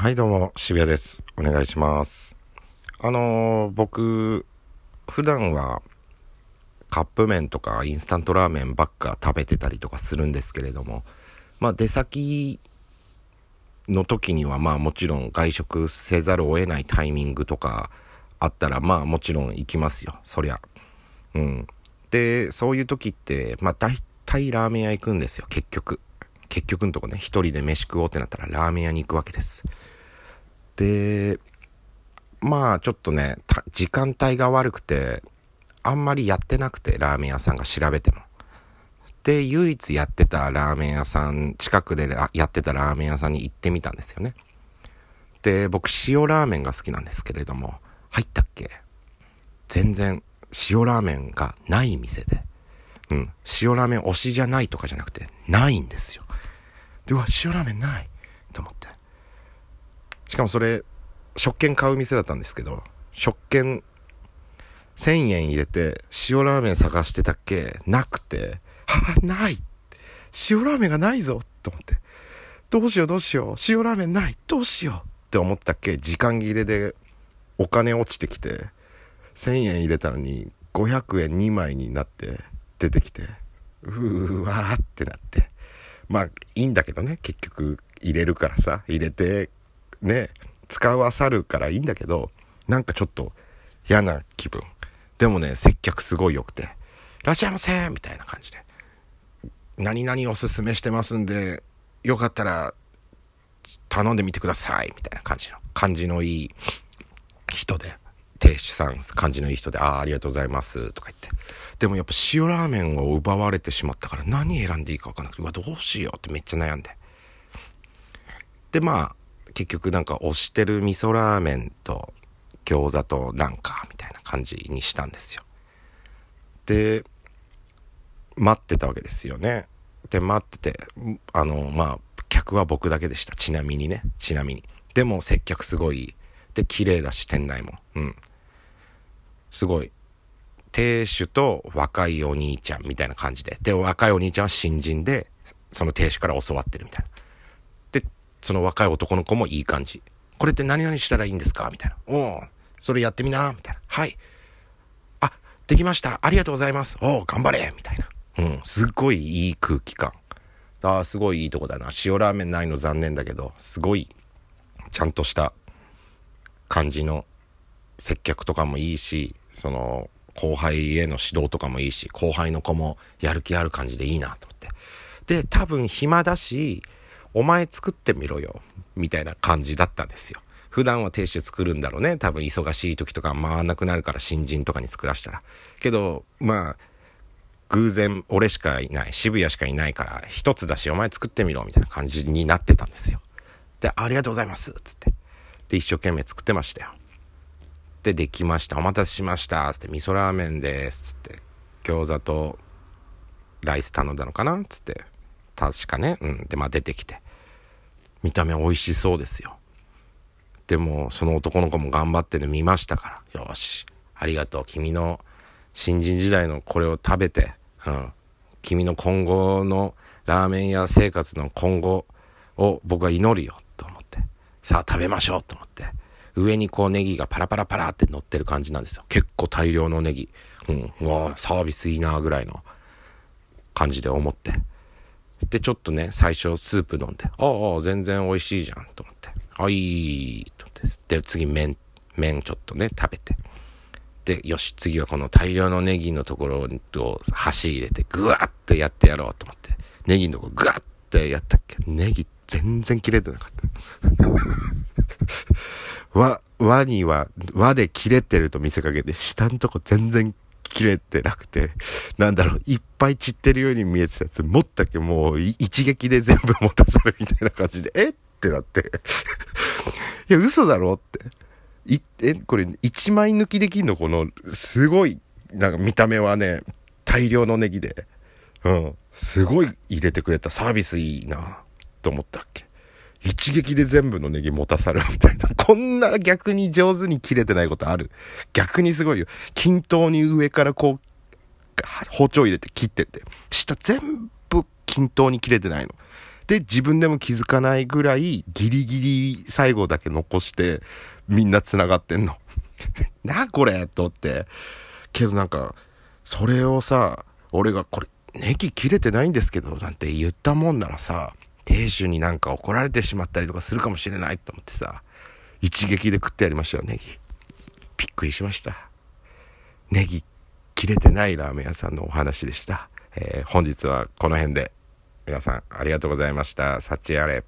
はい、どうも、渋谷です。お願いします。あのー僕、普段は、カップ麺とかインスタントラーメンばっか食べてたりとかするんですけれども、まあ、出先の時には、まあ、もちろん外食せざるを得ないタイミングとかあったら、まあ、もちろん行きますよ、そりゃ。うん。で、そういう時って、まあ、大体ラーメン屋行くんですよ、結局。結局のとこね、一人で飯食おうってなったらラーメン屋に行くわけです。で、まあちょっとね、時間帯が悪くて、あんまりやってなくて、ラーメン屋さんが調べても。で、唯一やってたラーメン屋さん、近くでやってたラーメン屋さんに行ってみたんですよね。で、僕塩ラーメンが好きなんですけれども、入ったっけ？全然塩ラーメンがない店で。うん。塩ラーメン推しじゃないとかじゃなくて、ないんですよ。で、うわ、塩ラーメンない。と思って。しかもそれ、食券買う店だったんですけど、食券1000円入れて塩ラーメン探してたっけ？なくて、はあ、ない。塩ラーメンがないぞ。と思って。どうしようどうしよう。塩ラーメンない。どうしよう。って思ったっけ？時間切れでお金落ちてきて、1000円入れたのに500円2枚になって。出てきて、うわーってなって。まあいいんだけどね、結局入れるからさ、入れてね、使わさるからいいんだけど、なんかちょっと嫌な気分。でもね、接客すごい良くて、いらっしゃいませみたいな感じで。何々おすすめしてますんで、よかったら頼んでみてくださいみたいな感じの、感じのいい人で、亭主さん、感じのいい人で、ああ、ありがとうございますとか言って。でもやっぱ塩ラーメンを奪われてしまったから何選んでいいか分かんなくて、うわ、どうしようってめっちゃ悩んで。で、まあ、結局なんか推してる味噌ラーメンと餃子となんかみたいな感じにしたんですよ。で、待ってたわけですよね。で、待ってて、あの、まあ、客は僕だけでした。ちなみにね。ちなみに。でも接客すごい。で、綺麗だし、店内も。うん。すごい。亭主と若いお兄ちゃんみたいな感じで。で、若いお兄ちゃんは新人で、その亭主から教わってるみたいな。で、その若い男の子もいい感じ。これって何々したらいいんですか？みたいな。おおそれやってみなみたいな。はい。あ、できました。ありがとうございます。おお頑張れみたいな。うん。すっごいいい空気感。ああ、すごいいいとこだな。塩ラーメンないの残念だけど、すごい、ちゃんとした感じの接客とかもいいし、その、後輩への指導とかもいいし、後輩の子もやる気ある感じでいいなと思って。で、多分暇だし、お前作ってみろよ、みたいな感じだったんですよ。普段は亭主作るんだろうね。多分忙しい時とか回らなくなるから新人とかに作らしたら。けど、まあ、偶然俺しかいない、渋谷しかいないから、一つだしお前作ってみろ、みたいな感じになってたんですよ。で、ありがとうございます、つって。で、一生懸命作ってましたよ。で、できました。お待たせしました。つって、味噌ラーメンです。つって、餃子とライス頼んだのかなつって。確かね。うん。で、まあ出てきて。見た目美味しそうですよ。でも、その男の子も頑張ってるの見ましたから。よし。ありがとう。君の新人時代のこれを食べて、うん。君の今後のラーメン屋生活の今後を僕は祈るよ。と思って。さあ食べましょう。と思って。上にこうネギがパラパラパラって乗ってる感じなんですよ。結構大量のネギ。うん。うわサービスいいなぐらいの感じで思って。で、ちょっとね、最初スープ飲んで、ああ、全然美味しいじゃん、と思って。あ、いい、と思って。で、次麺、麺ちょっとね、食べて。で、よし、次はこの大量のネギのところを箸入れて、ぐわっとやってやろうと思って。ネギのところぐわっとやったっけ？ネギ全然切れてなかった。輪、輪には、輪で切れてると見せかけて、下のとこ全然切れてなくて、なんだろう、いっぱい散ってるように見えてたやつ、持ったっけ？もう一撃で全部持たさるみたいな感じで、えってなって。いや、嘘だろ？って。い、え、これ、一枚抜きできんの？この、すごい、なんか見た目はね、大量のネギで。うん。すごい入れてくれたサービスいいな、と思ったっけ？一撃で全部のネギ持たさるみたいな。こんな逆に上手に切れてないことある。逆にすごいよ。均等に上からこう、包丁入れて切ってって。下全部均等に切れてないの。って自分でも気づかないぐらいギリギリ最後だけ残してみんな繋がってんの。なこれとって。けどなんか、それをさ、俺がこれ、ネギ切れてないんですけど、なんて言ったもんならさ、亭主になんか怒られてしまったりとかするかもしれないと思ってさ、一撃で食ってやりましたよ、ネギ。びっくりしました。ネギ切れてないラーメン屋さんのお話でした。えー、本日はこの辺で皆さんありがとうございました。幸あれ。